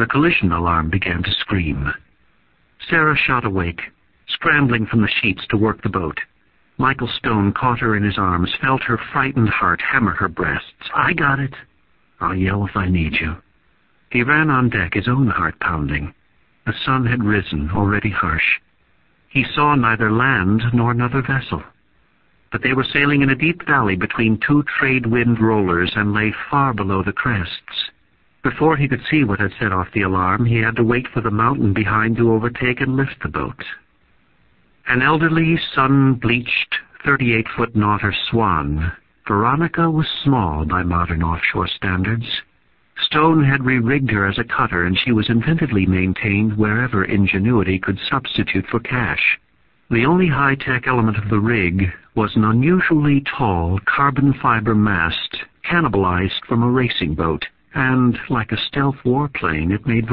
The collision alarm began to scream. Sarah shot awake, scrambling from the sheets to work the boat. Michael Stone caught her in his arms, felt her frightened heart hammer her breasts. I got it. I'll yell if I need you. He ran on deck, his own heart pounding. The sun had risen, already harsh. He saw neither land nor another vessel. But they were sailing in a deep valley between two trade wind rollers and lay far below the crests. Before he could see what had set off the alarm, he had to wait for the mountain behind to overtake and lift the boat. An elderly, sun-bleached, 38-foot Nautor Swan, Veronica was small by modern offshore standards. Stone had re-rigged her as a cutter, and she was inventedly maintained wherever ingenuity could substitute for cash. The only high-tech element of the rig was an unusually tall carbon fiber mast cannibalized from a racing boat, and, like a stealth warplane, it made